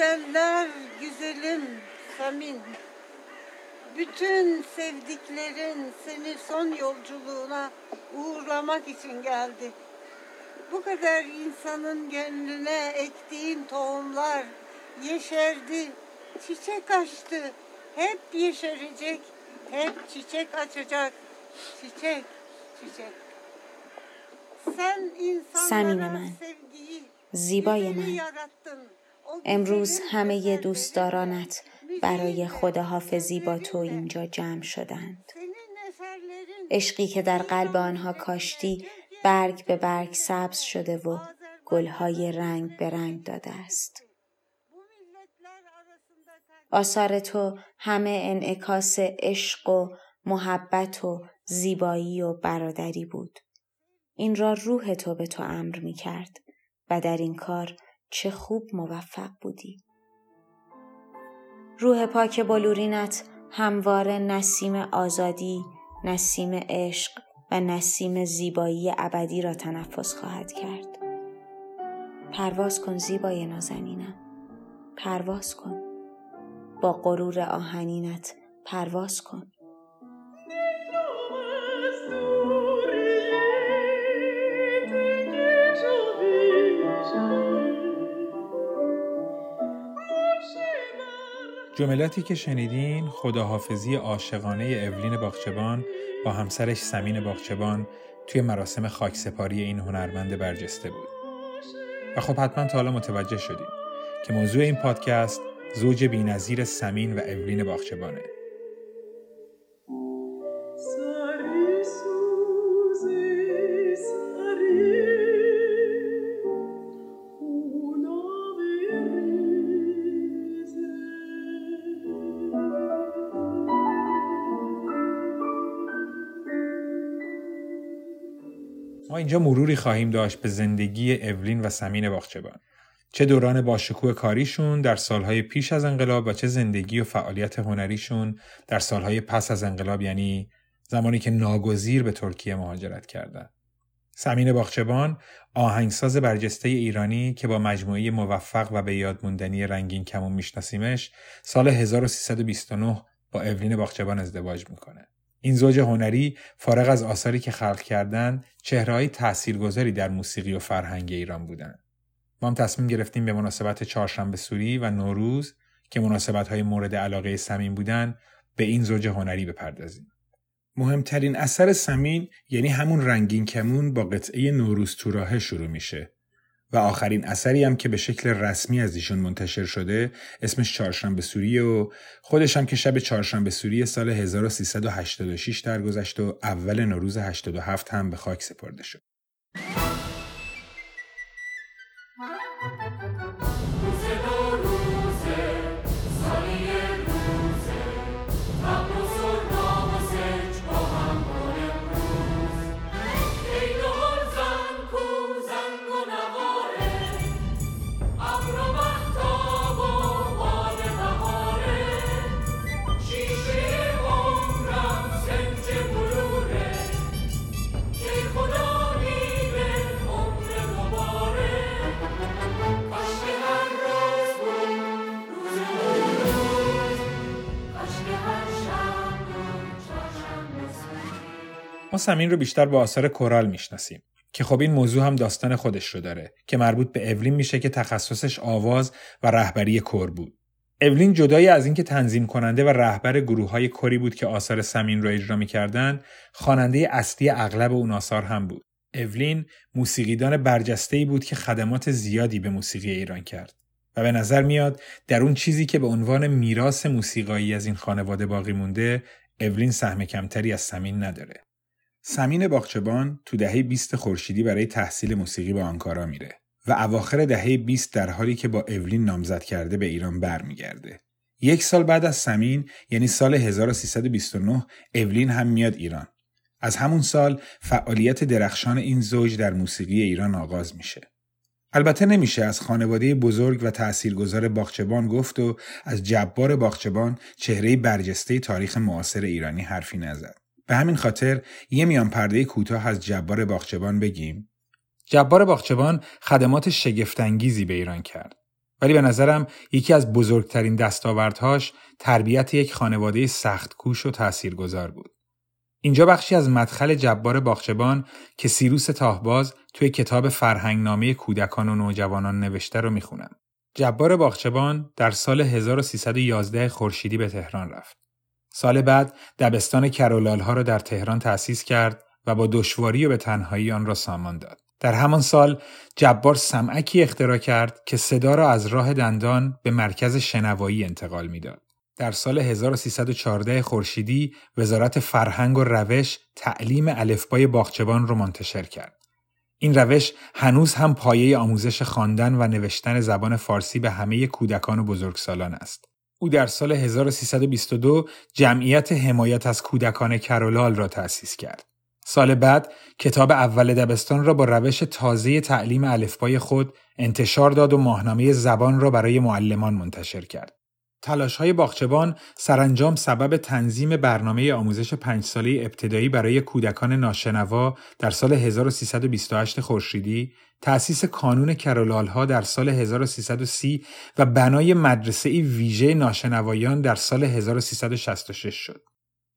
güzeller güzelim Samin. Bütün sevdiklerin seni son yolculuğuna uğurlamak için geldi. Bu kadar insanın gönlüne ektiğin tohumlar yeşerdi, çiçek açtı. Hep yeşerecek, hep çiçek açacak. Çiçek, çiçek. Sen insanlara Sen sevgiyi, Ziba Yemen. yarattın. امروز همه دوستدارانت برای خداحافظی با تو اینجا جمع شدند. عشقی که در قلب آنها کاشتی برگ به برگ سبز شده و گلهای رنگ به رنگ داده است. آثار تو همه انعکاس عشق و محبت و زیبایی و برادری بود. این را روح تو به تو امر می کرد و در این کار چه خوب موفق بودی روح پاک بلورینت همواره نسیم آزادی، نسیم عشق و نسیم زیبایی ابدی را تنفس خواهد کرد. پرواز کن زیبای نازنینم. پرواز کن. با غرور آهنینت پرواز کن. جملاتی که شنیدین خداحافظی عاشقانه اولین باغچبان با همسرش سمین باغچبان توی مراسم خاکسپاری این هنرمند برجسته بود. و خب حتما تا حالا متوجه شدیم که موضوع این پادکست زوج بینظیر سمین و اولین باغچبانه. اینجا مروری خواهیم داشت به زندگی اولین و سمین باغچبان. چه دوران باشکوه کاریشون در سالهای پیش از انقلاب و چه زندگی و فعالیت هنریشون در سالهای پس از انقلاب یعنی زمانی که ناگزیر به ترکیه مهاجرت کردند. سمین باغچبان آهنگساز برجسته ایرانی که با مجموعه موفق و به یاد موندنی رنگین کمون میشناسیمش سال 1329 با اولین باغچبان ازدواج می‌کنه. این زوج هنری فارغ از آثاری که خلق کردند چهرههای تاثیرگذاری در موسیقی و فرهنگ ایران بودند. ما هم تصمیم گرفتیم به مناسبت چهارشنبه سوری و نوروز که مناسبت های مورد علاقه سمین بودن به این زوج هنری بپردازیم. مهمترین اثر سمین یعنی همون رنگین کمون با قطعه نوروز تو شروع میشه و آخرین اثری هم که به شکل رسمی از ایشون منتشر شده اسمش چهارشنبه سوریه و خودش هم که شب چهارشنبه سوری سال 1386 درگذشت و اول نوروز 87 هم به خاک سپرده شد. سمین رو بیشتر با آثار کورال می‌شناسیم که خب این موضوع هم داستان خودش رو داره که مربوط به اولین میشه که تخصصش آواز و رهبری کور بود. اولین جدایی از اینکه تنظیم کننده و رهبر گروه های کری بود که آثار سمین رو اجرا می‌کردن، خواننده اصلی اغلب اون آثار هم بود. اولین موسیقیدان برجسته ای بود که خدمات زیادی به موسیقی ایران کرد. و به نظر میاد در اون چیزی که به عنوان میراث موسیقایی از این خانواده باقی مونده، اولین سهم کمتری از سمین نداره. سمین باغچبان تو دهه 20 خورشیدی برای تحصیل موسیقی به آنکارا میره و اواخر دهه 20 در حالی که با اولین نامزد کرده به ایران برمیگرده. یک سال بعد از سمین یعنی سال 1329 اولین هم میاد ایران. از همون سال فعالیت درخشان این زوج در موسیقی ایران آغاز میشه. البته نمیشه از خانواده بزرگ و تاثیرگذار باغچبان گفت و از جبار باغچبان چهره برجسته تاریخ معاصر ایرانی حرفی نزد. به همین خاطر یه میان پرده کوتاه از جبار باغچبان بگیم. جبار باغچبان خدمات شگفتانگیزی به ایران کرد ولی به نظرم یکی از بزرگترین دستاوردهاش تربیت یک خانواده سخت کوش و تاثیرگذار بود. اینجا بخشی از مدخل جبار باغچبان که سیروس تاهباز توی کتاب فرهنگنامه کودکان و نوجوانان نوشته رو می‌خونم. جبار باغچبان در سال 1311 خورشیدی به تهران رفت. سال بعد دبستان کرولال ها را در تهران تأسیس کرد و با دشواری و به تنهایی آن را سامان داد. در همان سال جبار سمعکی اختراع کرد که صدا را از راه دندان به مرکز شنوایی انتقال می‌داد. در سال 1314 خورشیدی وزارت فرهنگ و روش تعلیم الفبای باغچبان را منتشر کرد. این روش هنوز هم پایه آموزش خواندن و نوشتن زبان فارسی به همه کودکان و بزرگسالان است. او در سال 1322 جمعیت حمایت از کودکان کرولال را تأسیس کرد. سال بعد کتاب اول دبستان را با روش تازه تعلیم الفبای خود انتشار داد و ماهنامه زبان را برای معلمان منتشر کرد. تلاش های باغچبان سرانجام سبب تنظیم برنامه آموزش پنج ساله ابتدایی برای کودکان ناشنوا در سال 1328 خورشیدی، تأسیس کانون کرولال ها در سال 1330 و بنای مدرسه ویژه ناشنوایان در سال 1366 شد.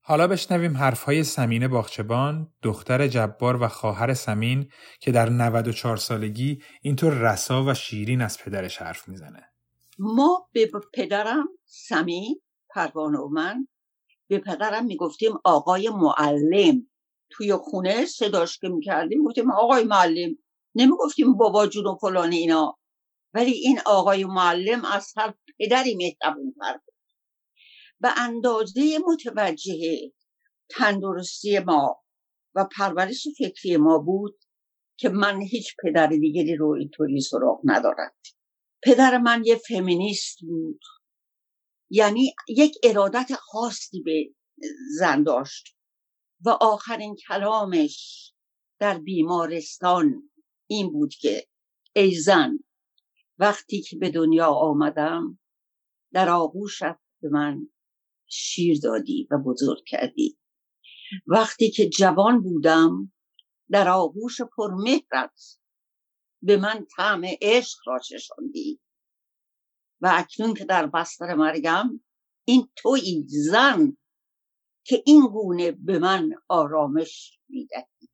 حالا بشنویم حرفهای سمینه باغچبان، دختر جبار و خواهر سمین که در 94 سالگی اینطور رسا و شیرین از پدرش حرف می‌زنه. ما به پدرم سمین پروانه و من به پدرم می‌گفتیم آقای معلم توی خونه صداش که می‌کردیم گفتیم آقای معلم نمی‌گفتیم بابا جون و فلان اینا. ولی این آقای معلم از هر پدری مهربون بود. به اندازه متوجه تندرستی ما و پرورش فکری ما بود که من هیچ پدر دیگری رو اینطوری سراغ ندارم پدر من یه فمینیست بود. یعنی یک ارادت خاصی به زن داشت. و آخرین کلامش در بیمارستان این بود که ای زن وقتی که به دنیا آمدم در آغوشت به من شیر دادی و بزرگ کردی. وقتی که جوان بودم در آغوش پرمهرت به من طعم عشق را چشاندی. و اکنون که در بستر مرگم این توی زن که این گونه به من آرامش می‌دهی.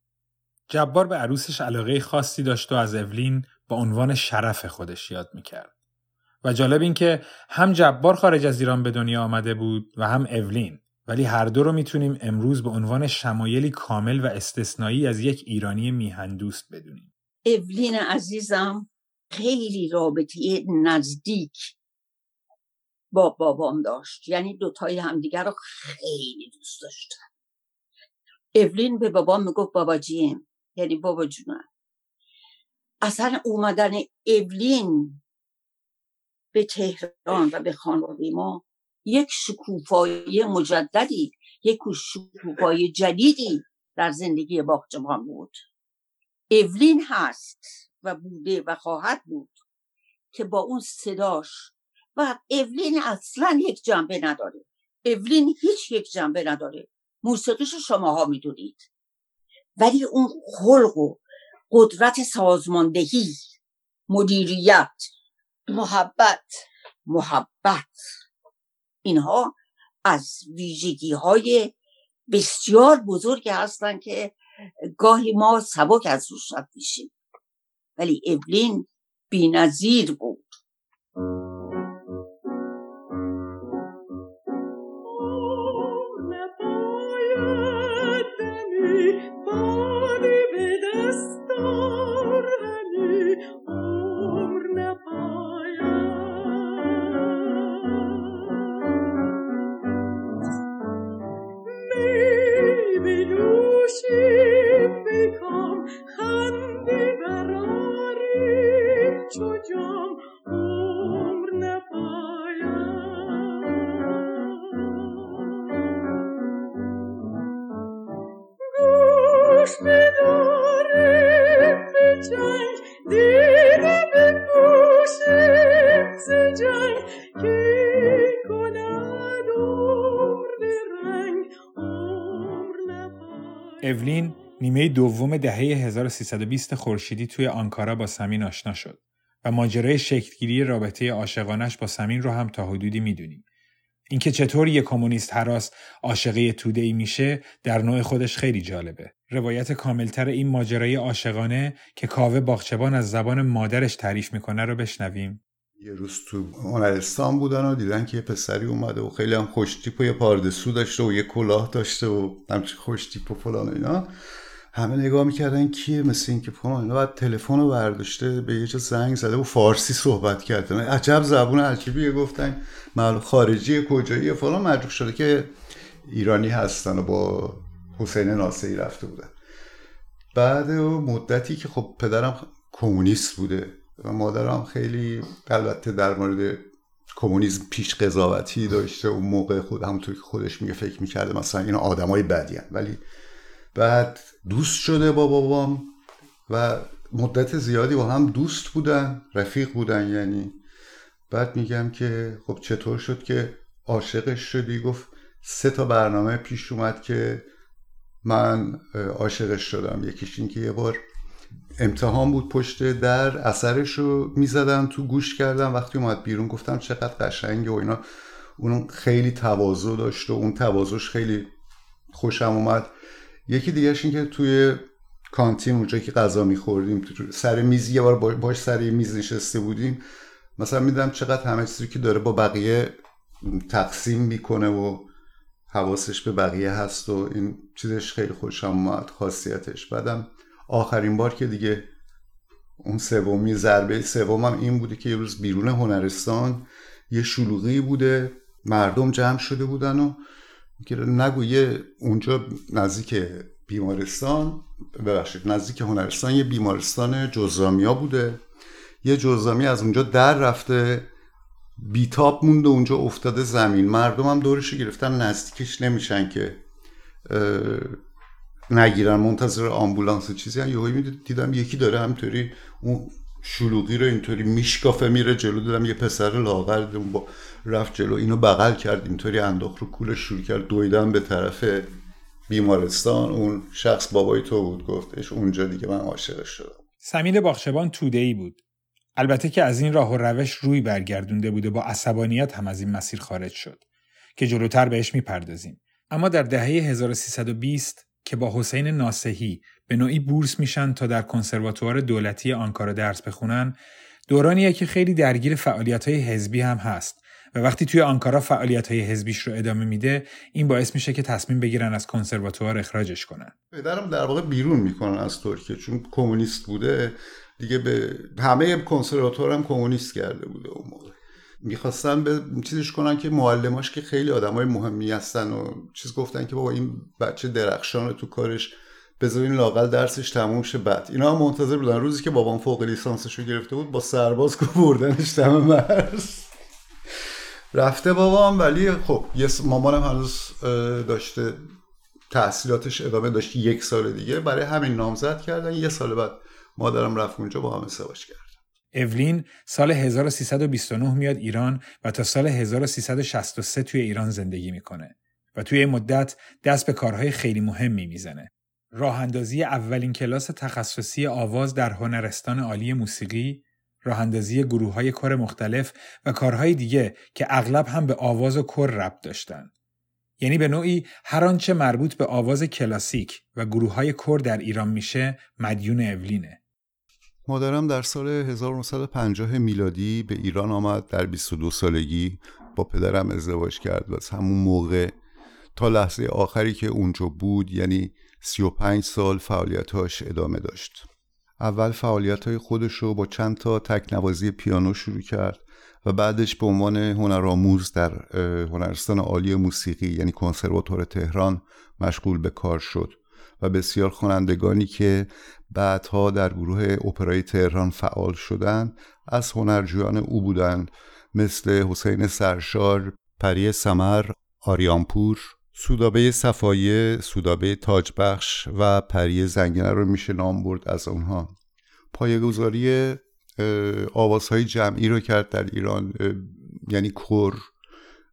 جبار به عروسش علاقه خاصی داشت و از اولین با عنوان شرف خودش یاد می‌کرد. و جالب این که هم جبار خارج از ایران به دنیا آمده بود و هم اولین ولی هر دو رو می‌تونیم امروز به عنوان شمایلی کامل و استثنایی از یک ایرانی میهندوست بدونیم. اولین عزیزم خیلی رابطه نزدیک با بابام داشت یعنی دوتای همدیگر رو خیلی دوست داشتن اولین به بابام می‌گفت باباجیم یعنی بابا جونم. اصلا اومدن اولین به تهران و به خانواده ما یک شکوفایی مجددی یک شکوفایی جدیدی در زندگی باغچبان بود. اولین هست و بوده و خواهد بود که با اون صداش و اولین اصلا یک جنبه نداره. اولین هیچ یک جنبه نداره. موسیقیش شماها می‌دونید. ولی اون خلق و قدرت سازماندهی مدیریت محبت. محبت اینها از ویژگی های بسیار بزرگی هستن که گاهی ما سبک از روش رد میشیم. ولی اولین بینظیر بود. اولین نیمه دوم دهه 1320 خورشیدی توی آنکارا با سمین آشنا شد و ماجرای شکلگیری رابطه عاشقانش با سمین رو هم تا حدودی می‌دونیم. اینکه چطور یک کمونیست هراس عاشقه توده ای میشه در نوع خودش خیلی جالبه. روایت کاملتر این ماجرای عاشقانه که کاوه باغچبان از زبان مادرش تعریف می‌کنه رو بشنویم. یه روز تو هنرستان بودن و دیدن که یه پسری اومده و خیلی هم خوشتیپ و یه پاردسو داشته و یه کلاه داشته و همچین خوشتیپ و فلان و اینا. همه نگاه می‌کردن کیه مثل این که فلان اینا. بعد تلفن رو برداشته به یه جا زنگ زده و فارسی صحبت کرده عجب زبون عجیبیه. گفتن معلوم خارجی کجایی فلان. مجبور شده که ایرانی هستن و با حسین ناصری رفته بودن. بعد مدتی که خب پدرم کمونیست بوده. و مادرم خیلی البته در مورد کمونیسم پیش قضاوتی داشته اون موقع خود همونطور که خودش میگه فکر می‌کرده مثلا اینا آدمای بدی هن. ولی بعد دوست شده با بابام و مدت زیادی با هم دوست بودن رفیق بودن یعنی. بعد میگم که خب چطور شد که عاشقش شدی؟ گفت سه تا برنامه پیش اومد که من عاشقش شدم. یکیش این که یه بار امتحان بود پشت در اثرش رو می‌زدم تو گوش کردم وقتی اومد بیرون گفتم چقدر قشنگه و اینا. اون خیلی تواضع داشت و اون تواضعش خیلی خوشم اومد. یکی دیگهش این که توی کانتین اونجا که غذا میخوردیم سر میز یه بار باش سر میز نشسته بودیم. مثلا میدم چقدر همه چیزی که داره با بقیه تقسیم می‌کنه و حواسش به بقیه هست و این چیزش خیلی خوشم اومد خاصیتش. بعدم آخرین بار که دیگه اون سومی ضربه سومم این بوده که یه روز بیرون هنرستان یه شلوغی بوده مردم جمع شده بودن و نگو یه اونجا نزدیک بیمارستان ببخشید نزدیک هنرستان یه بیمارستان جزامیا بوده. یه جزامی از اونجا در رفته بیتاب مونده اونجا افتاده زمین. مردم هم دورش گرفتن نزدیکش نمیشن که نگیرن منتظر آمبولانس چیزی یهو دیدم یکی داره همینطوری اون شلوغی رو اینطوری میشکافه میره جلو. دیدم یه پسر لاغر با رفت جلو. اینو بغل کرد اینطوری انداخت رو کولش شروع کرد. دویدن به طرف بیمارستان. اون شخص بابای تو بود گفتش اونجا دیگه من عاشقش شدم. سمین باخشبان توده ای بود. البته که از این راه و روش روی برگردونده بوده. با عصبانیت هم از این مسیر خارج شد. که جلوتر بهش می‌پردازیم. اما در دهه 1320 که با حسین ناسهی به نوعی بورس میشن تا در کنسرواتوار دولتی آنکارا درس بخونن دورانیه که خیلی درگیر فعالیت های حزبی هم هست و وقتی توی آنکارا فعالیت های حزبیش رو ادامه میده این باعث میشه که تصمیم بگیرن از کنسرواتوار اخراجش کنن. پدرم در واقع بیرون می‌کنن از ترکیه چون کمونیست بوده. دیگه به همه کنسرواتوار هم کمونیست کرده بوده اون موقع. می‌خواستن به چیزش کنن که معلماش که خیلی آدمای مهمی هستن و چیز گفتن که بابا این بچه درخشان تو کارش بذارین لاقل درسش تموم شه. بعد اینا هم منتظر بودن. روزی که بابام فوق لیسانسش رو گرفته بود با سرباز که بردنش دم مرز. رفته بابام ولی خب یه مامانم هنوز داشته تحصیلاتش ادامه داشت یک سال دیگه. برای همین نامزد کردن. یه سال بعد مادرم رفت اونجا با هم ازدواج کرد. اولین سال 1329 میاد ایران و تا سال 1363 توی ایران زندگی می‌کنه و توی این مدت دست به کارهای خیلی مهمی می‌زنه. راه اندازی اولین کلاس تخصصی آواز در هنرستان عالی موسیقی، راه اندازی گروه های کار مختلف و کارهای دیگه که اغلب هم به آواز و کر ربط داشتن. یعنی به نوعی هر آنچه مربوط به آواز کلاسیک و گروه های کر در ایران میشه مدیون اولینه. مادرم در سال 1950 میلادی به ایران آمد در 22 سالگی با پدرم ازدواج کرد و از همون موقع تا لحظه آخری که اونجا بود یعنی 35 سال فعالیتاش ادامه داشت. اول فعالیت های خودش رو با چند تا تکنوازی پیانو شروع کرد و بعدش به عنوان هنرآموز در هنرستان عالی موسیقی یعنی کنسرواتوار تهران مشغول به کار شد و بسیار خوانندگانی که بعدها در گروه اپرای تهران فعال شدند از هنرجویان او بودند. مثل حسین سرشار، پری سمر، آریانپور، سودابه صفایه، سودابه تاجبخش و پری زنگنه رو میشه نام برد از اونها پایگذاری آوازهای جمعی رو کرد در ایران یعنی کور.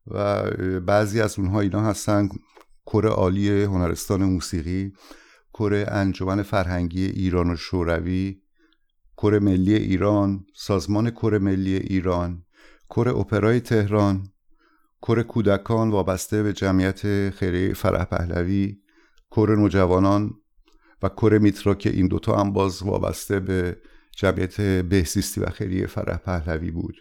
و بعضی از اونها اینا هستن. کره عالی هنرستان موسیقی. کره انجمن فرهنگی ایران و شوروی کور ملی ایران سازمان کور ملی ایران کور اپرای تهران کور کودکان وابسته به جمعیت خیریه فرح پهلوی کور نوجوانان و کور میترا که این دوتا هم باز وابسته به جمعیت بهزیستی و خیریه فرح پهلوی بود.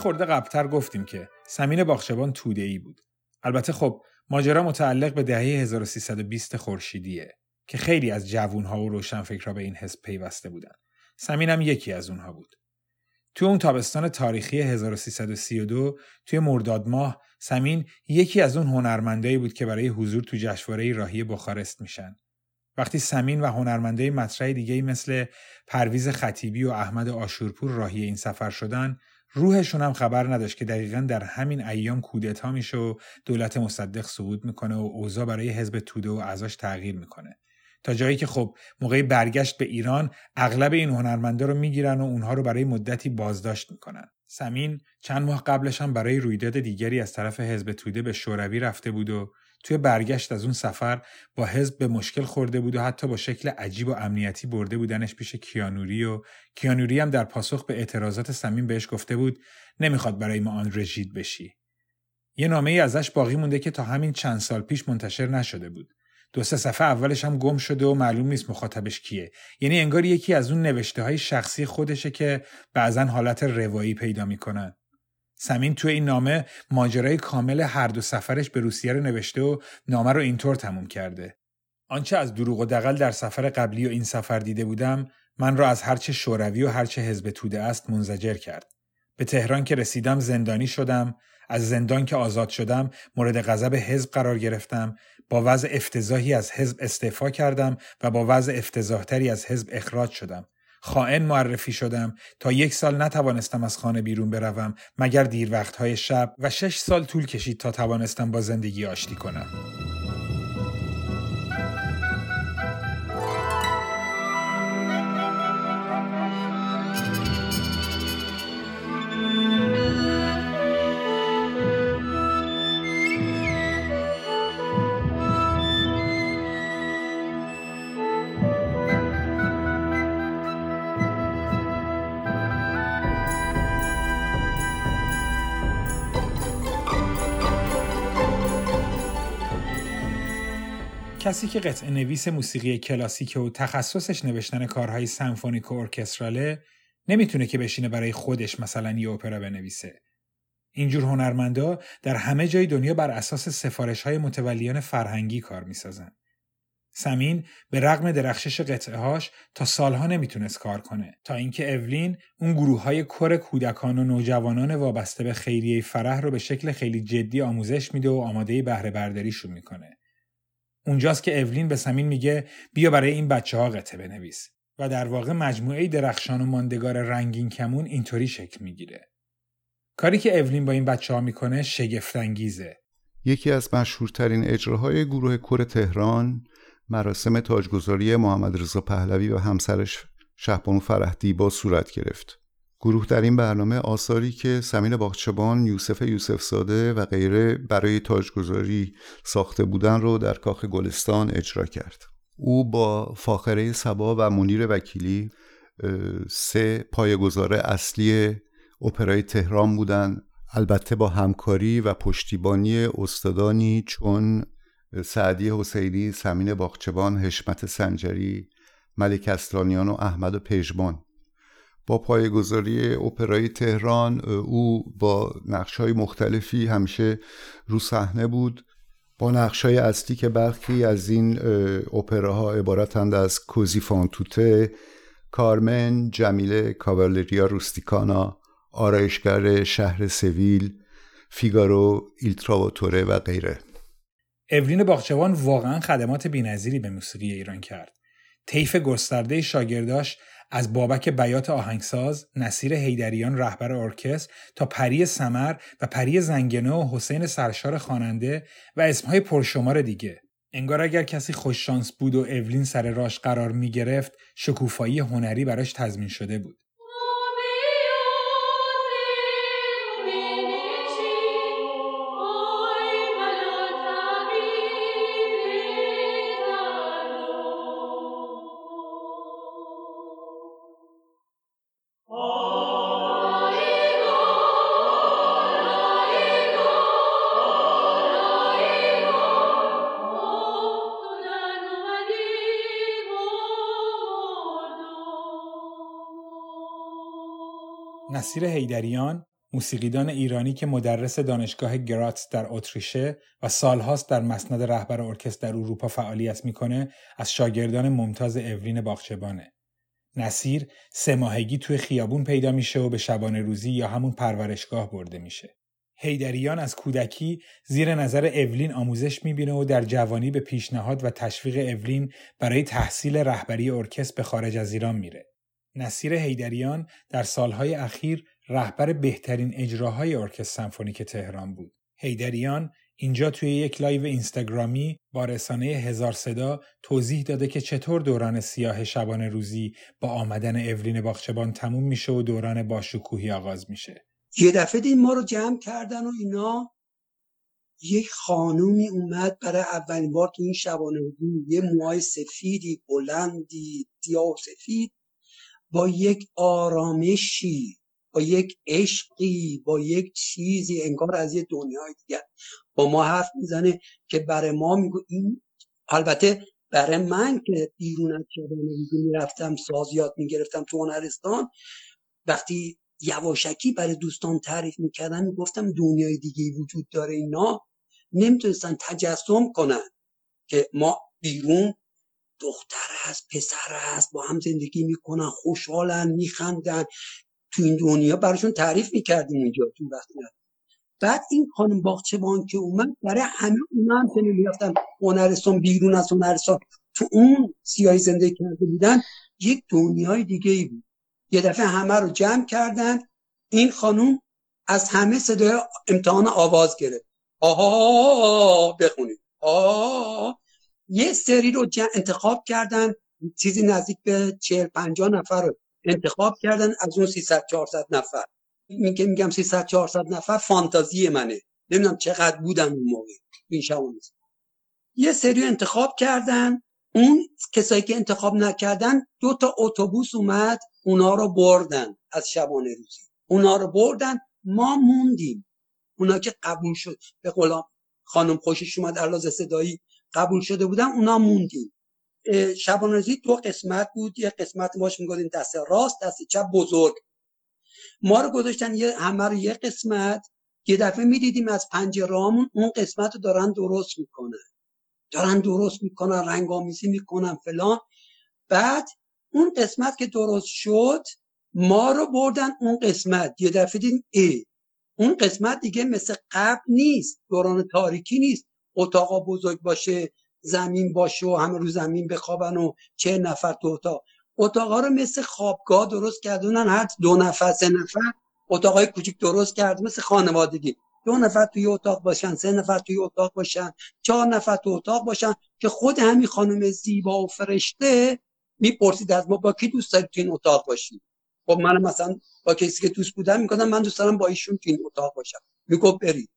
خورده قبلتر گفتیم که سمین باخشبان توده ای بود. البته خب ماجرا متعلق به دهه 1320 خورشیدیه که خیلی از جوونها و روشنفکرها به این حزب پیوسته بودن. سمین هم یکی از اونها بود. تو اون تابستان تاریخی 1332 توی مرداد ماه سمین یکی از اون هنرمندایی بود که برای حضور تو جشنواره راهی بخارست میشن. وقتی سمین و هنرمندای مطرح دیگه مثل پرویز خطیبی و احمد آشورپور راهی این سفر شدن روحشون هم خبر نداشت که دقیقا در همین ایام کودتا میشه و دولت مصدق سقوط می‌کنه و اوضاع برای حزب توده و اعضاش تغییر می‌کنه. تا جایی که خب موقع برگشت به ایران اغلب این هنرمندا رو می‌گیرن و اونها رو برای مدتی بازداشت می‌کنن. سمین چند ماه قبلش هم برای رویداد دیگری از طرف حزب توده به شوروی رفته بود و توی برگشت از اون سفر با حزب به مشکل خورده بود و حتی با شکل عجیب و امنیتی برده بودنش پیش کیانوری و کیانوری هم در پاسخ به اعتراضات سمین بهش گفته بود نمی‌خواد برای ما آن رژید بشی. یه نامه ای ازش باقی مونده که تا همین چند سال پیش منتشر نشده بود. دو سه صفحه اولش هم گم شده و معلوم نیست مخاطبش کیه. یعنی انگار یکی از اون نوشته های شخصی خودشه که بعضا حالت روایی پیدا می‌کنن. سمین توی این نامه ماجرای کامل هر دو سفرش به روسیه رو نوشته و نامه رو اینطور تموم کرده. آنچه از دروغ و دقل در سفر قبلی و این سفر دیده بودم من را از هرچه شوروی و هرچه حزب توده است منزجر کرد. به تهران که رسیدم زندانی شدم، از زندان که آزاد شدم مورد غضب حزب قرار گرفتم، با وضع افتضاحی از حزب استعفا کردم و با وضع افتضاحتری از حزب اخراج شدم. خائن معرفی شدم تا یک سال نتوانستم از خانه بیرون بروم مگر دیر وقتهای شب و شش سال طول کشید تا توانستم با زندگی آشتی کنم. کسی که قطع نویس موسیقی کلاسیک و تخصصش نوشتن کارهای سمفونیک و ارکستراله نمی‌تونه که بشینه برای خودش مثلا یه اپرا بنویسه. اینجور هنرمندا در همه جای دنیا بر اساس سفارش های متولیان فرهنگی کار می‌سازن. سمین به رغم درخشش قطعه هاش تا سالها نمی‌تونست کار کنه تا اینکه اولین اون گروه های کر کودکان و نوجوانان وابسته به خیریه فرح رو به شکل خیلی جدی آموزش میده و آماده بهره برداریشون می‌کنه. اونجاست که اولین به سمین میگه بیا برای این بچه ها قطعه بنویس و در واقع مجموعه درخشان و ماندگار رنگین کمون اینطوری شکل می‌گیره. کاری که اولین با این بچه ها می‌کنه شگفتانگیزه. یکی از مشهورترین اجراهای گروه کور تهران مراسم تاجگذاری محمد رضا پهلوی و همسرش شهبانو فرهدی با صورت گرفت. گروه در این برنامه آثاری که سمین باغچبان، یوسف یوسف ساده و غیره برای تاجگذاری ساخته بودن رو در کاخ گلستان اجرا کرد. او با فاخره سبا و منیر وکیلی سه پایگزار اصلی اپرای تهران بودند البته با همکاری و پشتیبانی استادانی چون سعدی حسینی، سمین باغچبان، حشمت سنجری، ملک استرانیان و احمد پژمان با پایگذاری اپرای تهران او با نقش های مختلفی همیشه رو صحنه بود با نقش های اصلی که برخی از این اپراها عبارتند از کوزی فانتوته کارمن جمیله کاوالریا روستیکانا آرایشگر شهر سویل فیگارو ایلتراواتوره و غیره اولین باغچبان واقعا خدمات بینظیری به موسیقی ایران کرد. طیف گسترده شاگرداش از بابک بیات آهنگساز، نصیر هیدریان رهبر ارکستر تا پری سمر و پری زنگنه و حسین سرشار خواننده و اسمهای پرشمار دیگه. انگار اگر کسی خوششانس بود و اولین سر راش قرار می گرفت شکوفایی هنری براش تضمین شده بود. نصیر هیدریان موسیقیدان ایرانی که مدرس دانشگاه گراتس در اتریشه و سالهاست در مسند رهبر ارکستر در اروپا فعالیت می‌کنه از شاگردان ممتاز اولین باغچبانه. نصیر سه ماهگی توی خیابون پیدا میشه و به شبانه روزی یا همون پرورشگاه برده میشه. هیدریان از کودکی زیر نظر اولین آموزش می‌بینه و در جوانی به پیشنهاد و تشویق اولین برای تحصیل رهبری ارکستر به خارج از ایران میره. نصیر حیدریان در سالهای اخیر رهبر بهترین اجراهای ارکستر سمفونیک تهران بود. حیدریان اینجا توی یک live اینستاگرامی با رسانه هزار صدا توضیح داده که چطور دوران سیاه شبانه روزی با آمدن اولین باغچه‌بان تموم میشه و دوران باشکوهی آغاز میشه. یه دفعه دید ما رو جمع کردن و اینا یک خانومی اومد برای اولین بار تو این شبانه روزی یه موهای سفیدی بلندی سیاه و سفید با یک آرامشی با یک عشقی با یک چیزی انگار از یه دنیای دیگه با ما حرف می‌زنه که برای ما میگو این البته برای من که بیرون از شبانه می‌رفتم ساز یاد می‌گرفتم تو هنرستان وقتی یواشکی برای دوستان تعریف می‌کردم می‌گفتم دنیای دیگه وجود داره اینا. نمی‌تونستن تجسم کنن که ما بیرون دختر هست پسر هست با هم زندگی می‌کنن خوشحالن میخندن. تو این دنیا براشون تعریف می‌کردیم اینجا تو وقتی بعد این خانم باغچبان که اومد برای همه اونا هم که نمی‌رفتن هنرستان بیرون از هنرستان. تو اون سیاهی زندگی کرده بودن یک دنیای دیگه ای بود. یه دفعه همه رو جمع کردن. این خانم از همه صدای امتحان آواز گرفت. آها بخونید. آها یه سری رو انتخاب کردن چیزی نزدیک به 40 50 نفر رو انتخاب کردن از اون 300 400 نفر. میگم میگم 300 400 نفر فانتازی منه. نمی‌دونم چقدر بودن اون موقع. این یه سری انتخاب کردن. اون کسایی که انتخاب نکردن دو تا اتوبوس اومد اونا رو بردن از شبانه روزی. اونا رو بردن ما موندیم. اونا که قبول شد. به قول خانم خوشش اومد علاوه صدایی قبول شده بودن اونا موندیم. شبانه روزی دو قسمت بود یه قسمت ماش می‌گفتیم؟ دست راست دست چپ بزرگ. ما رو گذاشتن یه همه رو یه قسمت. یه دفعه می‌دیدیم از پنجرهامون اون قسمت رو دارن درست می‌کنن. دارن درست می‌کنن رنگامیزی می‌کنن فلان. بعد اون قسمت که درست شد ما رو بردن اون قسمت. یه دفعه دیدیم ای اون قسمت دیگه مثل قبل نیست دوران تاریکی نیست. اتاقا بزرگ باشه زمین باشه و همه رو زمین بخوابن و چه نفر تو اتاق. اتاقا رو مثل خوابگاه درست کردونن هر دو نفر سه نفر. اتاقای کوچیک درست کرد مثل خانوادگی. دو نفر توی اتاق باشن سه نفر توی اتاق باشن چهار نفر توی اتاق باشن که خود همین خانم زیبا و فرشته می‌پرسید از ما با کی دوست دارید توی این اتاق باشید خب من مثلا با کسی که دوست بودم می‌گفتم من دوست دارم با ایشون توی این اتاق باشم. می‌گفت برید.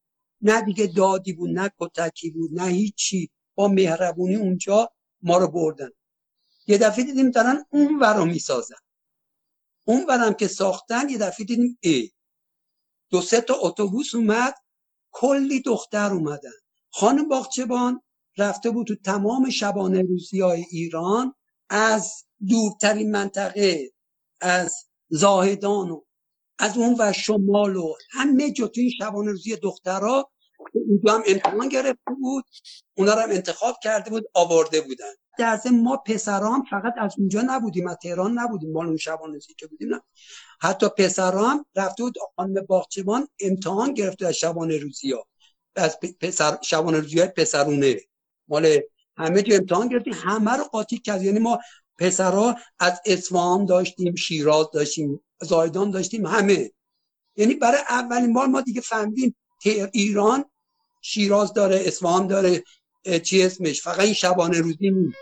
نه دیگه دادی بود نه کتکی بود نه هیچی. با مهربونی اونجا ما رو بردن. یه دفعه دیدیم دارن اون ور می‌سازن. اون ورم که ساختن یه دفعه دیدیم ای دو سه تا اتوبوس اومد کلی دختر اومدن. خانم باغچبان رفته بود تو تمام شبانه روزی های ایران از دورترین منطقه از زاهدان و از اون و شمال و همه جا تو این شبانه روزی دخترها اونجا هم امتحان گرفته بود اونا رو هم انتخاب کرده بود آورده بودن. در ما پسرام فقط از اونجا نبودیم از تهران نبودیم. مال اون شبانه که بودیم نه. حتی پسرام رفته بود خانم باغچبان امتحان گرفته از شبانه روزی ها. از پسر شبانه روزی های پسرونه. مال همه جو امتحان گرفتیم همه رو قاطی کرد. یعنی ما پسرها از اصفهان داشتیم شیراز داشتیم. زایدان داشتیم همه. یعنی برای اولین بار ما دیگه فهمیدیم ایران شیراز داره اصفهان داره چی اسمش؟ فقط این شبانه روزی نیست.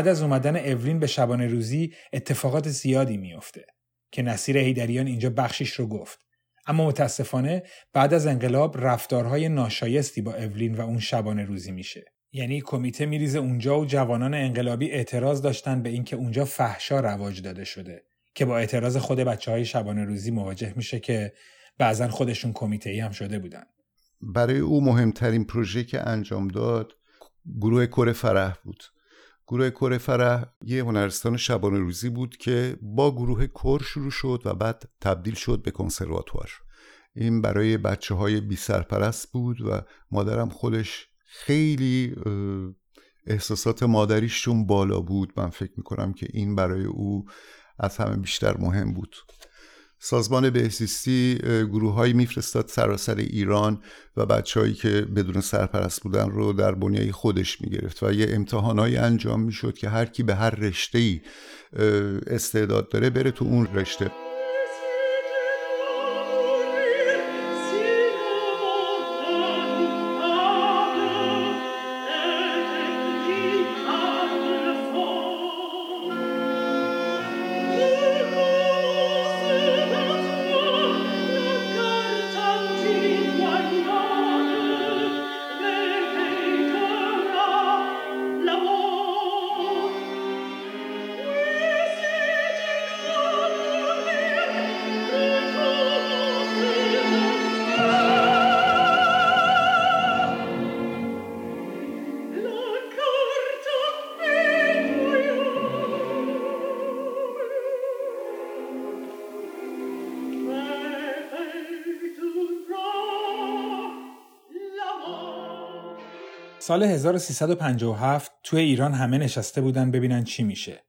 بعد از اومدن اولین به شبانه روزی اتفاقات زیادی میافته که نصیر هیدریان اینجا بخشش رو گفت. اما متاسفانه بعد از انقلاب رفتارهای ناشایستی با اولین و اون شبانه روزی میشه. یعنی کمیته میریزه اونجا و جوانان انقلابی اعتراض داشتن به اینکه اونجا فحشا رواج داده شده که با اعتراض خود بچه های شبانه روزی مواجه میشه که بعضا خودشون کمیته ای هم شده بودن. برای او مهمترین پروژه که انجام داد گروه کره فرح بود. گروه کره فرح یه هنرستان شبانه روزی بود که با گروه کر شروع شد و بعد تبدیل شد به کنسرواتوار. این برای بچه های بی سرپرست بود و مادرم خودش خیلی احساسات مادریشون بالا بود. من فکر می‌کنم که این برای او از همه بیشتر مهم بود. سازمان بهزیستی گروه هایی میفرستاد سراسر ایران و بچههایی که بدون سرپرست بودن رو در بنیای خودش می‌گرفت و یه امتحانهایی انجام می‌شد که هر کی به هر رشته ای استعداد داره بره تو اون رشته. سال 1357 توی ایران همه نشسته بودن ببینن چی میشه.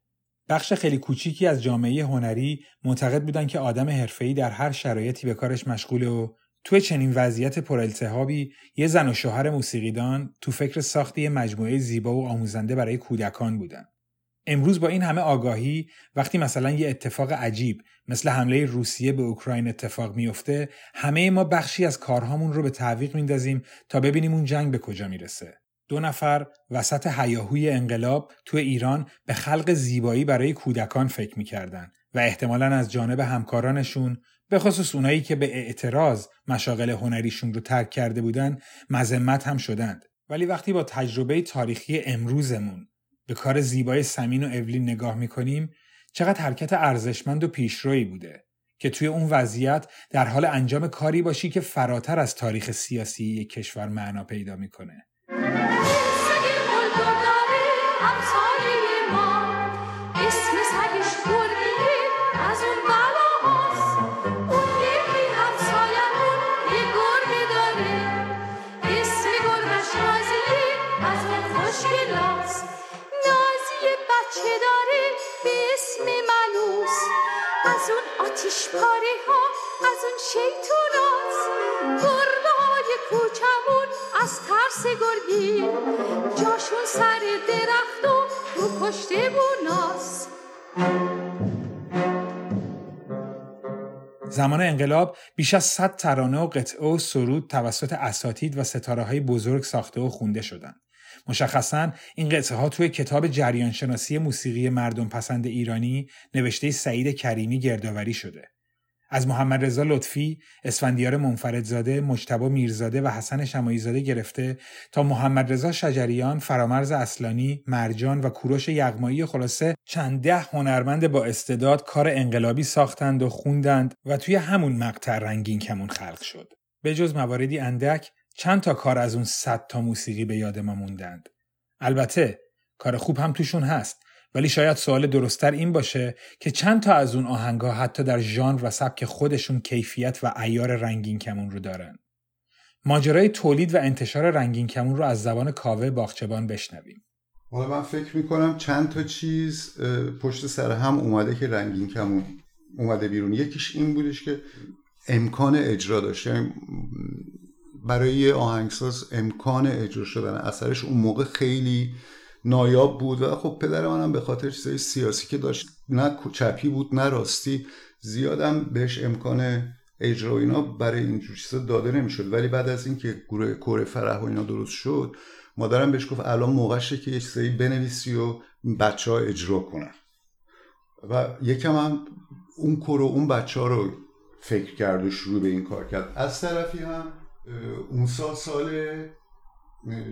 بخش خیلی کوچیکی از جامعه هنری معتقد بودن که آدم حرفه‌ای در هر شرایطی به کارش مشغوله و توی چنین وضعیت پرالتهابی یه زن و شوهر موسیقیدان تو فکر ساخت یه مجموعه زیبا و آموزنده برای کودکان بودن. امروز با این همه آگاهی وقتی مثلا یه اتفاق عجیب مثل حمله روسیه به اوکراین اتفاق میفته همه ما بخشی از کارهامون رو به تعویق میندازیم تا ببینیم اون جنگ به کجا می‌رسه. دو نفر وسط حیاهوی انقلاب تو ایران به خلق زیبایی برای کودکان فکر می‌کردن و احتمالا از جانب همکارانشون به خصوص اونایی که به اعتراض مشاغل هنریشون رو ترک کرده بودن مذمت هم شدند. ولی وقتی با تجربه تاریخی امروزمون به کار زیبای سمین و اولین نگاه می‌کنیم چقدر حرکت ارزشمند و پیشرویی بوده که توی اون وضعیت در حال انجام کاری باشی که فراتر از تاریخ سیاسی یک کشور معنا پیدا می‌کنه. آتیش پاره ها از اون شیطونات گربه های کوچمون از ترس گرگی جاشون سر درخت و رو پشت بوناس زمان انقلاب بیش از 100 ترانه و قطعه و سرود توسط اساتید و ستاره های بزرگ ساخته و خونده شدند. مشخصا این قطعه ها توی کتاب جریان شناسی موسیقی مردم پسند ایرانی نوشته سعید کریمی گردآوری شده. از محمد رضا لطفی، اسفندیار منفردزاده، مجتبی میرزاده و حسن شماییزاده گرفته تا محمد رضا شجریان، فرامرز اصلانی، مرجان و کوروش یغمایی خلاصه چند ده هنرمند با استعداد کار انقلابی ساختند و خوندند و توی همون مقطع رنگین کمون خلق شد. به جز مواردی اندک چند تا کار از اون صد تا موسیقی به یاد ما موندند. البته کار خوب هم توشون هست ولی شاید سوال درستتر این باشه که چند تا از اون آهنگها حتی در ژانر و سبک خودشون کیفیت و ایار رنگین کمون رو دارن. ماجرای تولید و انتشار رنگین کمون رو از زبان کاوه باغچبان بشنویم. حالا من فکر می‌کنم چند تا چیز پشت سر هم اومده که رنگین کمون اومده بیرون یکیش این بودش که امکان اجرا داشت یعنی برای آهنگساز امکان اجرا شدن اثرش اون موقع خیلی نایاب بود و خب پدر منم به خاطر چیزای سیاسی که داشت نه چپی بود نه راستی زیادم بهش امکان اجرا اینا برای اینجور چیزا داده نمی‌شد. ولی بعد از اینکه گروه کره فرح و اینا درست شد مادرم بهش گفت الان موقعشه که یه چیزایی بنویسی و بچه ها اجرا کنن. و یکم هم اون کور و اون بچه ها رو فکر کرد و شروع به این کار کرد. از طرفی هم اون سال سال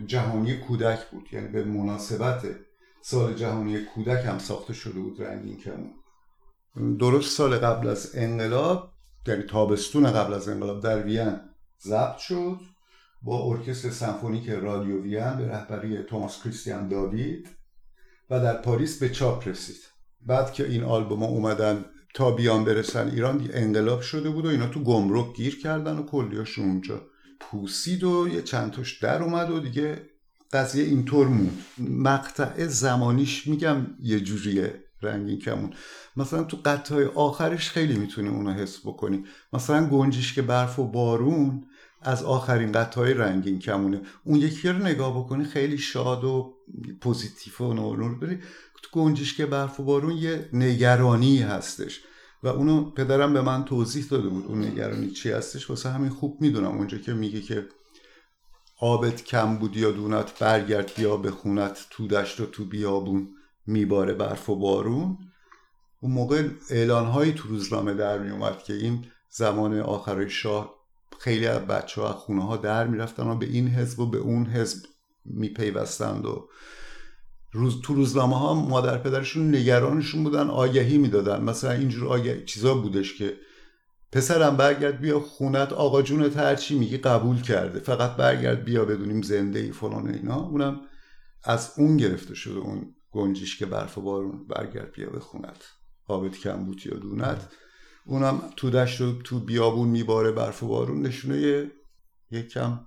جهانی کودک بود. یعنی به مناسبت سال جهانی کودک هم ساخته شده بود رنگین کمون. درست سال قبل از انقلاب یعنی تابستون قبل از انقلاب در وین ضبط شد با ارکستر سمفونیک رادیو وین به رهبری توماس کریستیان داوید و در پاریس به چاپ رسید. بعد که این آلبوم اومدن تا بیان برسن ایران انقلاب شده بود و اینا تو گمرک گیر کردن و کلیاشون اونجا. پوسید و یه چند تاش در اومد و دیگه قضیه اینطور موند. مقطع زمانیش میگم یه جوریه رنگین کمون. مثلا تو قطعه آخرش خیلی می‌تونی اونو حس بکنی مثلا گنجیش که برف و بارون از آخرین قطعه رنگین کمونه. اون یکی رو نگاه بکنی خیلی شاد و پوزیتیف و نور بری تو گنجیش که برف و بارون یه نگرانی هستش. و اونو پدرم به من توضیح داده بود اون نگرانی چی هستش. واسه همین خوب می‌دونم. اونجا که میگه که آبت کم بود یا دونت برگرد بیا به خونت تو دشت و تو بیابون میباره برف و بارون. اون موقع اعلانهایی تو روزنامه در میومد که این زمان آخر شاه خیلی از بچه ها خونه ها در می‌رفتن و به این حزب و به اون حزب میپیوستند و روز تو روزنامه ها مادر پدرشون نگرانشون بودن آگهی می‌دادن. مثلا اینجور آگهی چیزا بودش که پسرم برگرد بیا خونت آقا جونت هرچی میگی قبول کرده. فقط برگرد بیا بدونیم زنده ای فلان اینا. اونم از اون گرفته شده اون گنجیش که برف و بارون برگرد بیا به خونت. آبت کم بود یا دونت. اونم تو دشت و تو بیابون میباره برف و بارون. نشونه یکم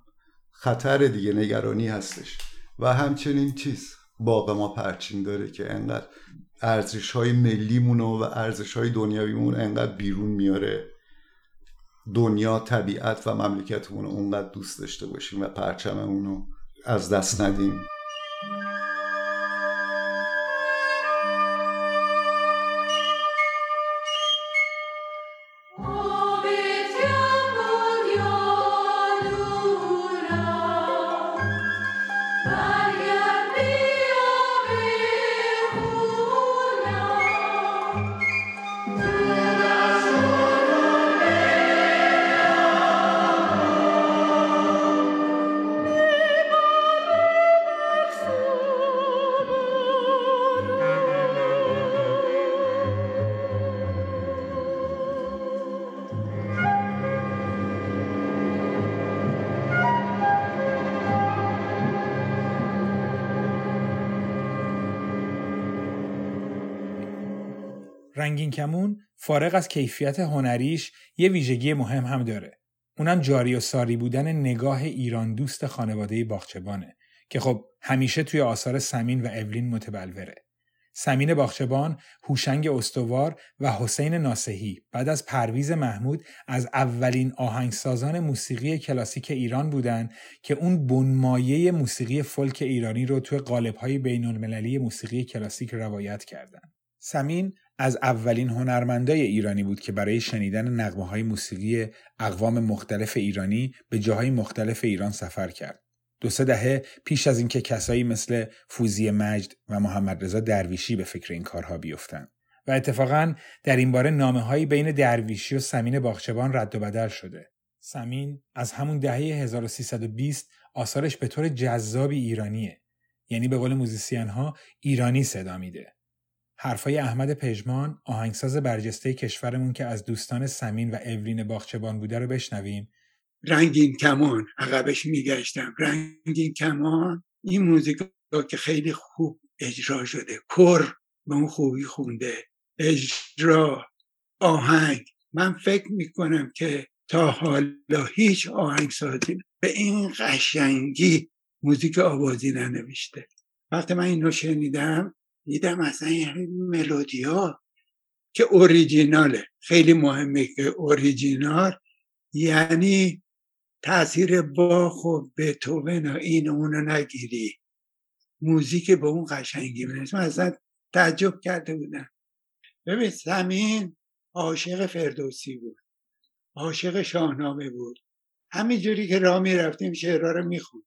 خطر دیگه نگرانی هستش. و همچنین چیز؟ باغ ما پرچین داره که انقدر ارزش های ملیمون و ارزش های دنیاویمون انقدر بیرون میاره. دنیا طبیعت و مملکتمون اونقدر دوست داشته باشیم و پرچممون رو از دست ندیم. کمون فارغ از کیفیت هنریش یه ویژگی مهم هم داره. اونم جاری و ساری بودن نگاه ایران دوست خانواده باغچبانه که خب همیشه توی آثار سمین و اولین متبلوره. سمین باغچبان، هوشنگ استوار و حسین ناسهی بعد از پرویز محمود از اولین آهنگسازان موسیقی کلاسیک ایران بودند که اون بنمایه موسیقی فولک ایرانی رو توی قالب‌های بین‌المللی موسیقی کلاسیک روایت کردند. سمین از اولین هنرمندای ایرانی بود که برای شنیدن نغمه های موسیقی اقوام مختلف ایرانی به جاهای مختلف ایران سفر کرد. دو سه دهه پیش از اینکه کسایی مثل فوزی مجد و محمد رضا درویشی به فکر این کارها بیفتند و اتفاقا در این باره نامه هایی بین درویشی و سمین باغچبان رد و بدل شده. سمین از همون دهه 1320 آثارش به طور جذابی ایرانیه. یعنی به قول موزیسین ها ایرانی صدا میده. حرفای احمد پژمان آهنگساز برجسته کشورمون که از دوستان سمین و اولین باغچبان بوده رو بشنویم. رنگین کمان عقبش میگشتم. رنگین کمان این موزیک که خیلی خوب اجرا شده. کر به اون خوبی خونده. اجرا آهنگ. من فکر می‌کنم که تا حالا هیچ آهنگسازی به این قشنگی موزیک آوازی ننوشته. وقتی من اینو شنیدم دیدم اصلا این ملودی ها که اوریجیناله. خیلی مهمه که اوریجینال یعنی تاثیر باخ و بتوون و این اونو نگیری. موزیک به اون قشنگی من اصلا تعجب کرده بودم. ببین سمین عاشق فردوسی بود. عاشق شاهنامه بود. همینجوری که راه می‌رفتیم شعرها رو می‌خوند.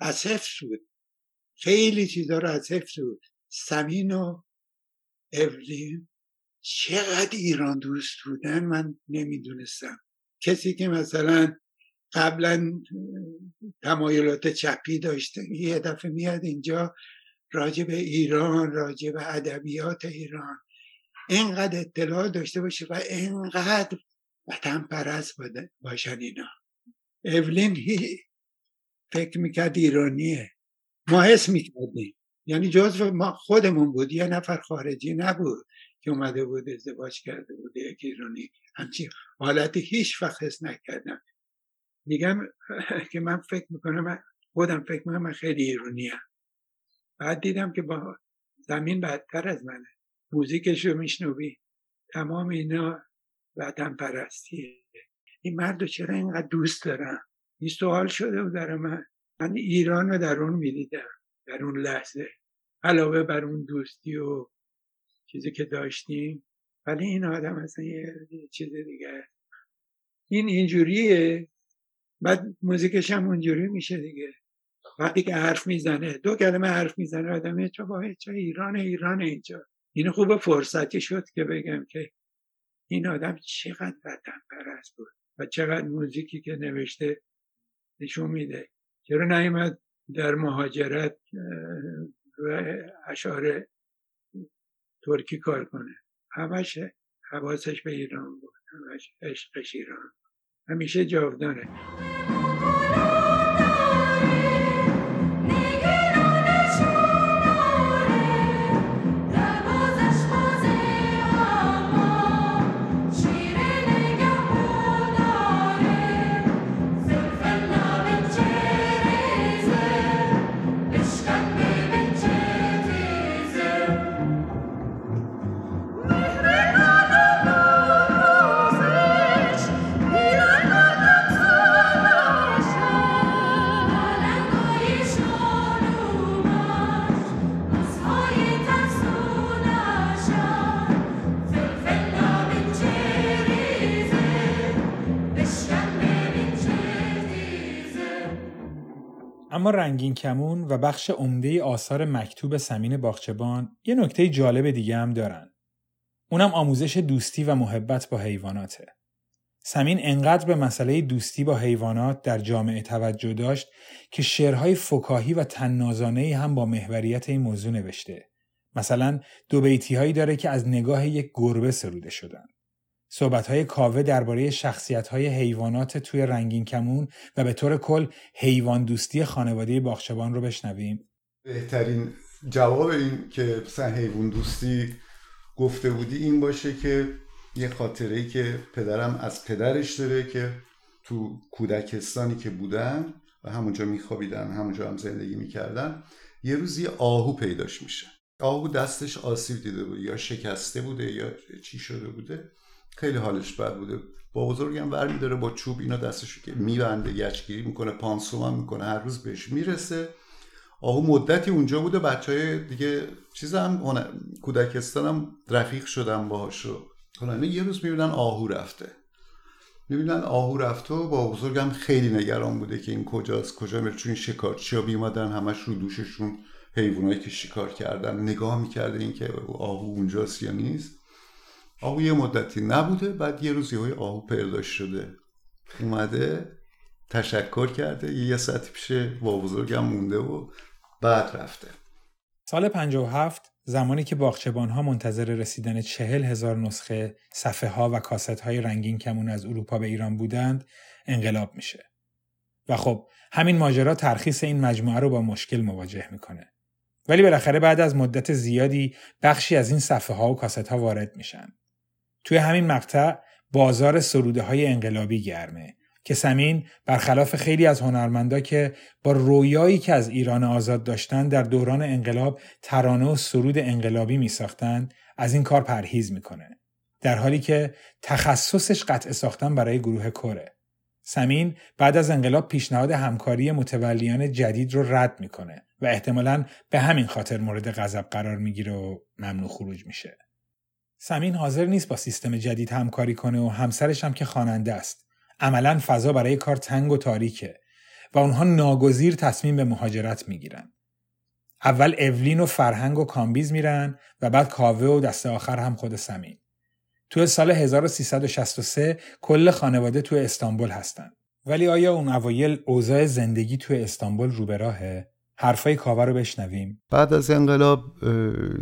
از حفظ بود. خیلی چیزا رو از حفظ بود. سمین و اولین چقدر ایران دوست بودن من نمی‌دونستم. کسی که مثلا قبلا تمایلات چپی داشته یه دفعه میاد اینجا راجع به ایران راجع به ادبیات ایران اینقدر اطلاع داشته باشه و اینقدر وطن پرست باشن اینا. اولین هی فکر می‌کرد ایرانیه. ما حس می‌کردیم. یعنی جزو ما خودمون بود. یه نفر خارجی نبود که اومده بود ازدواج کرده بود یک ایرانی. همچین حالتی هیچ وقت حس نکردم. میگم که من فکر می‌کنم من خودم فکر می‌کنم من خیلی ایرانی هم. بعد دیدم که با زمین بدتر از منه. موزیکش رو میشنوی. تمام اینا وطن پرستیه. این مرد چرا اینقدر دوست دارم؟ این سوال شده بود در من. من ایران رو در اون می‌دیدم. در اون لحظه علاوه بر اون دوستی و چیزی که داشتیم. ولی این آدم اصلا یه چیز دیگه. این اینجوریه. بعد موزیکش هم اونجوری میشه دیگه. وقتی که حرف می‌زنه دو کلمه حرف می‌زنه آدم چه با چه ایران ایران اینجا. این خوب فرصتی شد که بگم که این آدم چقدر وطن پرست بود و چقدر موزیکی که نوشته نشون میده. چرا نیومد در مهاجرت و اشعار ترکی کار کنه. همش حواسش به ایران بود همش عشقش ایران. همیشه جاودانه. رنگین کمون و بخش عمده آثار مکتوب سمین باغچبان یه نکته جالب دیگه هم دارن. اونم آموزش دوستی و محبت با حیواناته. سمین انقدر به مسئله دوستی با حیوانات در جامعه توجه داشت که شعرهای فکاهی و تنازانه هم با محوریت این موضوع نوشته. مثلا دو بیتی هایی داره که از نگاه یک گربه سروده شدن. صحبت های کاوه درباره شخصیت های حیوانات توی رنگین کمون و به طور کل حیوان دوستی خانواده باغچبان رو بشنویم. بهترین جواب این که مثلا حیوان دوستی گفته بودی این باشه که یه خاطره ای که پدرم از پدرش داره که تو کودکستانی که بودن و همونجا میخوابیدن همونجا هم زندگی می‌کردن یه روز یه آهو پیداش میشه. آهو دستش آسیب دیده بود یا شکسته بوده یا چی شده بوده. خیلی حالش بد بوده. با بزرگم ور میداره با چوب اینا دستشو که میبنده یچگیری می‌کنه پانسومان می‌کنه هر روز بهش می‌رسه. آهو مدتی اونجا بوده بچه های دیگه چیز هم کودکستانم رفیق شدم باهاشو حالا یه روز می‌بینن آهو رفته. می‌بینن آهو رفته و با بزرگم خیلی نگران بوده که این کجاست کجا میره. چون شکارچی ها بیمادن همش رو دوششون حیوانایی که شکار کردن نگاه می‌کرده این که آهو اونجاست یا نیست. آهو یه مدتی نبوده بعد یه روز یه آهو پیدا شده. اومده تشکر کرده یه ساعت پیش با بزرگم مونده و بعد رفته. سال 57 زمانی که باغچبان ها منتظر رسیدن چهل هزار نسخه صفحه ها و کاست های رنگین کمون از اروپا به ایران بودند انقلاب میشه. و خب همین ماجرا ترخیص این مجموعه رو با مشکل مواجه می‌کنه. ولی بالاخره بعد از مدت زیادی بخشی از این صفحه ها و کاست ها وارد میشن. توی همین مقطع بازار سروده های انقلابی گرمه که سمین برخلاف خیلی از هنرمندا که با رویایی که از ایران آزاد داشتن در دوران انقلاب ترانه و سرود انقلابی می ساختن از این کار پرهیز می‌کنه. در حالی که تخصصش قطع ساختن برای گروه کره. سمین بعد از انقلاب پیشنهاد همکاری متولیان جدید رو رد می‌کنه و احتمالا به همین خاطر مورد غضب قرار می‌گیره و ممنوع خروج میشه. سمین حاضر نیست با سیستم جدید همکاری کنه و همسرش هم که خواننده است عملا فضا برای کار تنگ و تاریکه و اونها ناگزیر تصمیم به مهاجرت می‌گیرن. اول اولین و فرهنگ و کامبیز میرن و بعد کاوه و دست آخر هم خود سمین. تو سال 1363 کل خانواده تو استانبول هستن. ولی آیا اون اوایل اوضاع زندگی تو استانبول رو به راهه؟ حرفای کاوه رو بشنویم. بعد از انقلاب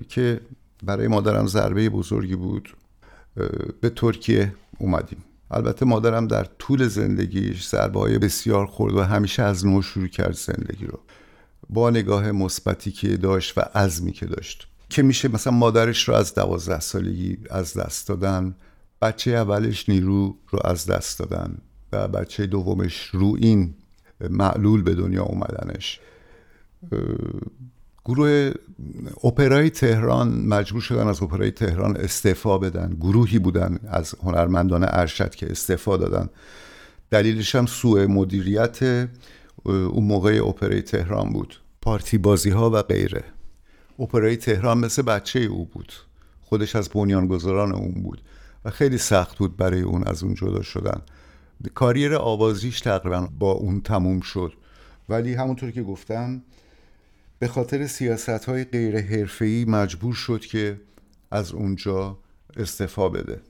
که برای مادرم ضربه بزرگی بود به ترکیه اومدیم. البته مادرم در طول زندگیش ضربه های بسیار خورد و همیشه از نو شروع کرد زندگی رو. با نگاه مثبتی که داشت و عزمی که داشت. که میشه مثلا مادرش رو از دوازده سالگی از دست دادن بچه اولش نیرو رو از دست دادن و بچه دومش رو این معلول به دنیا اومدنش. گروه اپرای تهران مجبور شدن از اپرای تهران استعفا بدن. گروهی بودن از هنرمندان ارشد که استعفا دادن. دلیلش هم سوء مدیریت اون موقع اپرای تهران بود. پارتی بازی ها و غیره. اپرای تهران مثل بچه او بود. خودش از بنیانگذاران اون بود و خیلی سخت بود برای اون از اون جدا شدن. کاریر آوازیش تقریبا با اون تموم شد. ولی همونطور که گفتم به خاطر سیاست های غیر حرفه‌ای مجبور شد که از اونجا استفا بده.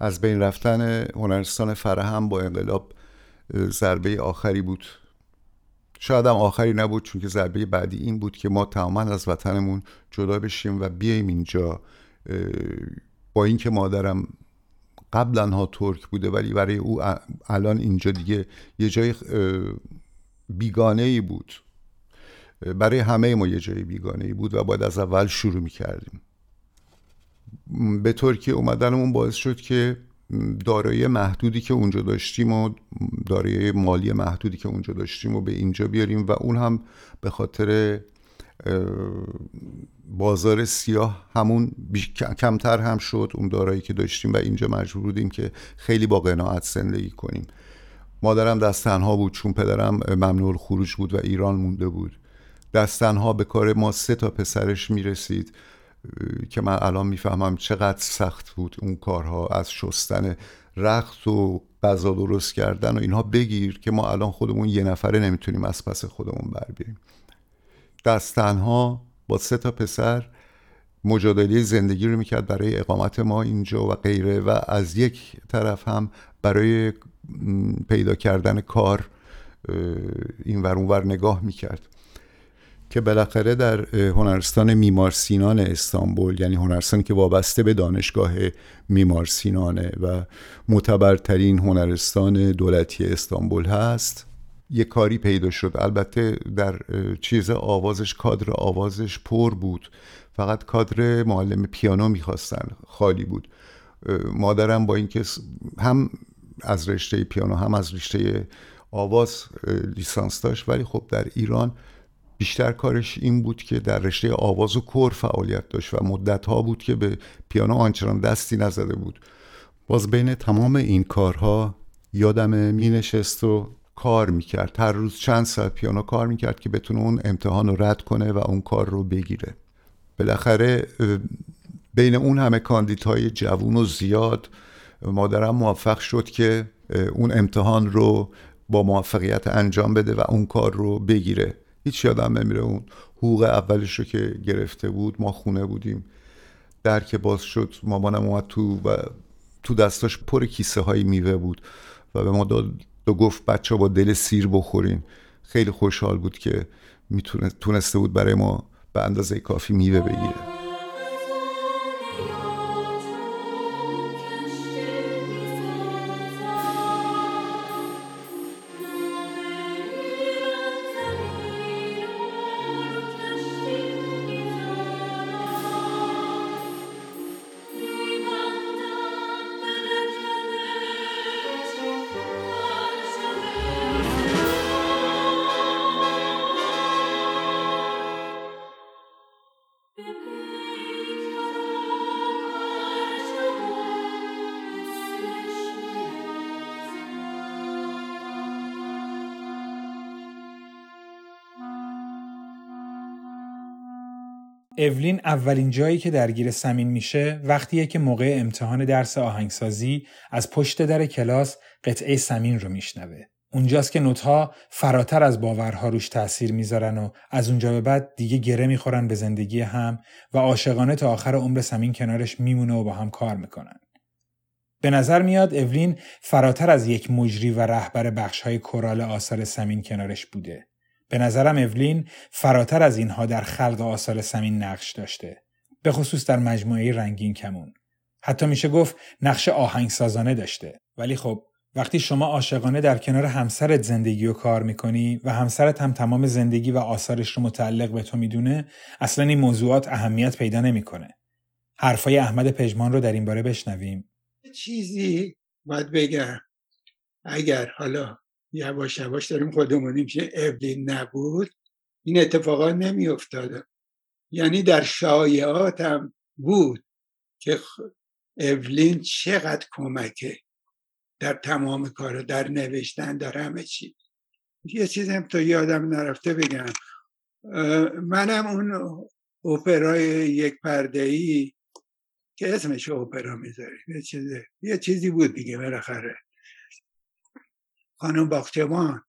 از بین رفتن هنرستان فرهم با انقلاب ضربه آخری بود. شاید هم آخری نبود چون که ضربه بعدی این بود که ما تماما از وطنمون جدا بشیم و بیایم اینجا. با اینکه مادرم قبلا ها ترک بوده ولی برای او الان اینجا دیگه یه جای بیگانه ای بود. برای همه ما یه جای بیگانه ای بود و باید از اول شروع می کردیم به ترکیه اومدنمون باعث شد که دارایی محدودی که اونجا داشتیم و دارایی مالی محدودی که اونجا داشتیم و به اینجا بیاریم و اون هم به خاطر بازار سیاه همون کمتر هم شد اون دارایی که داشتیم و اینجا مجبور بودیم که خیلی با قناعت زندگی کنیم. مادرم دست تنها بود چون پدرم ممنوع خروج بود و ایران مونده بود. دستنها به کار ما سه تا پسرش می‌رسید که من الان می‌فهمم چقدر سخت بود اون کارها از شستن رخت و غذا درست کردن و اینها بگیر که ما الان خودمون یه نفره نمی‌تونیم از پس خودمون بر بیاریم. دستنها با سه تا پسر مجادله زندگی رو می‌کرد برای اقامت ما اینجا و غیره و از یک طرف هم برای پیدا کردن کار این ور اونور نگاه می‌کرد. که بالاخره در هنرستان میمار سینان استانبول یعنی هنرستانی که وابسته به دانشگاه میمار سینانه و معتبرترین هنرستان دولتی استانبول هست یه کاری پیدا شد. البته در چیز آوازش کادر آوازش پر بود. فقط کادر معلم پیانو می‌خواستن خالی بود. مادرم با اینکه هم از رشته پیانو هم از رشته آواز لیسانس داشت ولی خب در ایران بیشتر کارش این بود که در رشته آواز و کور فعالیت داشت و مدت ها بود که به پیانو آنچنان دستی نزده بود. باز بین تمام این کارها یادم می نشست و کار می‌کرد. هر روز چند ساعت پیانو کار می‌کرد که بتونه اون امتحان رو رد کنه و اون کار رو بگیره. بالاخره بین اون همه کاندیدهای جوون و زیاد مادرم موفق شد که اون امتحان رو با موفقیت انجام بده و اون کار رو بگیره. هیچ یادم نمیره. اون حقوق اولش رو که گرفته بود ما خونه بودیم. در که باز شد مامانم اومد تو و تو دستاش پر کیسه های میوه بود و به ما داد و گفت بچه با دل سیر بخورین. خیلی خوشحال بود که تونسته بود برای ما به اندازه کافی میوه بگیره. اولین اولین جایی که درگیر سمین میشه وقتیه که موقع امتحان درس آهنگسازی از پشت در کلاس قطعه سمین رو میشنوه. اونجاست که نوتها فراتر از باورها روش تاثیر می‌ذارن و از اونجا به بعد دیگه گره می‌خورن به زندگی هم و عاشقانه تا آخر عمر سمین کنارش میمونه و با هم کار می‌کنن. به نظر میاد اولین فراتر از یک مجری و رهبر بخشهای کورال آثار سمین کنارش بوده. به نظرم اولین فراتر از اینها در خلق آثار سمین نقش داشته. به خصوص در مجموعه رنگین کمون. حتی میشه گفت نقش آهنگسازانه داشته. ولی خب وقتی شما عاشقانه در کنار همسرت زندگی و کار می‌کنی و همسرت هم تمام زندگی و آثارش رو متعلق به تو می‌دونه اصلا این موضوعات اهمیت پیدا نمی‌کنه. حرفای احمد پژمان رو در این باره بشنویم. چیزی باید بگم اگر حالا یواش یواش داریم خودمونیم که اولین نبود. این اتفاقات نمی افتاده یعنی در شایعات هم بود که اولین چقدر کمکه در تمام کار در نوشتن در همه چی. یه چیز هم تا یادم نرفته بگم. منم اون اپرای یک پرده ای که اسمش اپرا می‌ذاره. یه چیزی یه چیزی بود دیگه بالاخره. خانم باختبان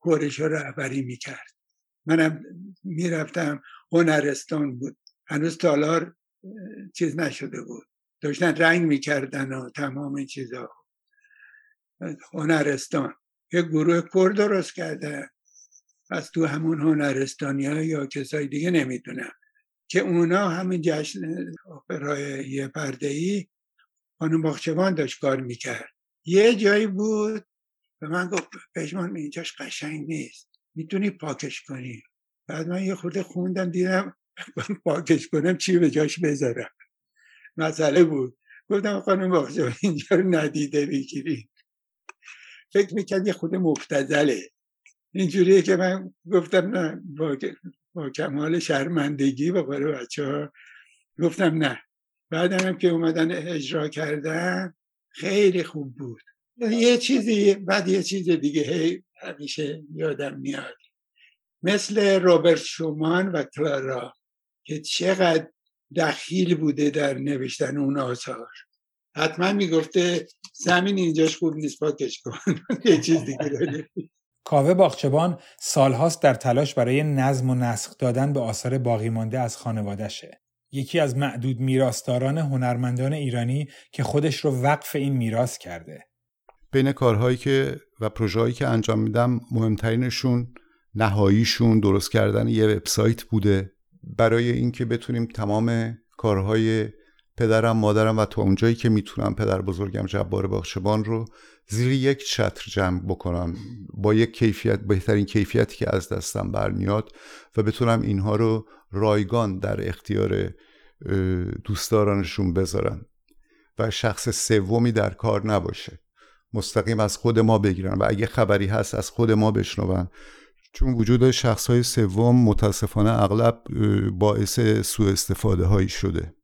کورش رو رهبری می‌کرد. منم می‌رفتم هنرستان بود. هنوز تالار چیز نشده بود. داشتن رنگ می‌کردن و تمام این چیزا. هنرستان یه گروه کور درست کرده. از تو همون هنرستانی ها یا کسای دیگه نمی‌دونم. که اونا همین جشن اپرای یه پرده ای خانم باخچبان داشت کار می‌کرد. یه جایی بود به من گفت پژمان اینجاش قشنگ نیست. می‌تونی پاکش کنی. بعد من یه خورده خوندم دیدم پاکش کنم چی به جاش بذارم. مسئله بود. گفتم خانم باخچبان اینجا رو ندیده بگیری. فکر می‌کرد یه خود مفتزله اینجوریه که من گفتم نه با, با کمال شرمندگی با قول بچه ها گفتم نه. بعدم هم که اومدن اجرا کردن خیلی خوب بود. یه چیزی بعد یه چیز دیگه هی همیشه یادم میاد مثل روبرت شومان و کلارا که چقدر دخیل بوده در نوشتن اون آثار حتما می‌گفته زمین اینجاش خوب نیست پاکش کن یه چیز دیگه کاوه باغچبان سالهاست در تلاش برای نظم و نسخ دادن به آثار باقی مانده از خانوادشه. یکی از معدود میراستاران هنرمندان ایرانی که خودش رو وقف این میراث کرده. بین کارهایی که و پروژه‌هایی که انجام میدم مهمترینشون نهاییشون درست کردن یه وبسایت بوده. برای اینکه بتونیم تمام کارهای پدرم مادرم و تا اونجایی که می‌تونم پدر بزرگم جبار باخشبان رو زیر یک چتر جمع بکنم. با یک کیفیت بهترین کیفیتی که از دستم برمیاد و بتونم اینها رو رایگان در اختیار دوستدارانشون بذارن و شخص سومی در کار نباشه. مستقیم از خود ما بگیرن و اگه خبری هست از خود ما بشنون. چون وجود شخص های سوم متاسفانه اغلب باعث سوء استفاده هایی شده.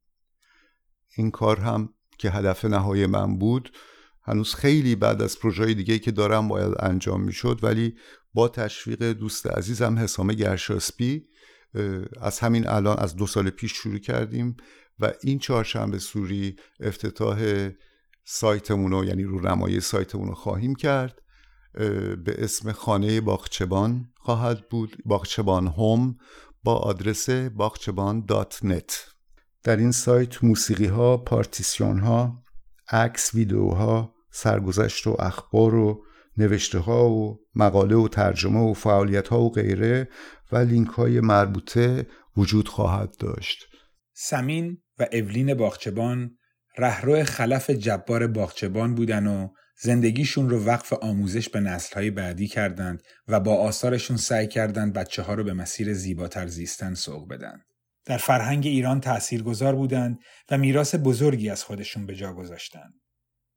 این کار هم که هدف نهایی من بود هنوز خیلی بعد از پروژه دیگه که دارم باید انجام می‌شد ولی با تشویق دوست عزیزم حسام گرشاسپی از همین الان از دو سال پیش شروع کردیم و این چهارشنبه سوری افتتاح سایتمون رو یعنی رو نمایی سایتمون رو خواهیم کرد. به اسم خانه باغچبان خواهد بود. باغچبان هوم با آدرس باغچه‌بان dot net. در این سایت موسیقی ها پارتیسیون ها عکس ویدیوها سرگذشت و اخبار و نوشته ها و مقاله و ترجمه و فعالیت ها و غیره و لینک های مربوطه وجود خواهد داشت. سمین و اولین باغچبان رهرو خلف جبار باغچه‌بان بودن و زندگیشون رو وقف آموزش به نسلهای بعدی کردند و با آثارشون سعی کردند بچه ها رو به مسیر زیباتر زیستن سوق بدن. در فرهنگ ایران تأثیرگذار بودند و میراث بزرگی از خودشون به جا گذاشتند.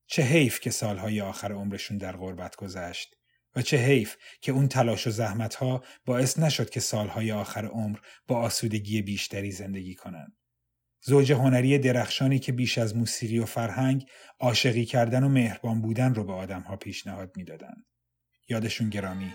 چه حیف که سالهای آخر عمرشون در غربت گذشت و چه حیف که اون تلاش و زحمتها باعث نشد که سالهای آخر عمر با آسودگی بیشتری زندگی کنند. زوج هنری درخشانی که بیش از موسیقی و فرهنگ عاشقی کردن و مهربان بودن رو به آدمها پیشنهاد می‌دادند. یادشون گرامی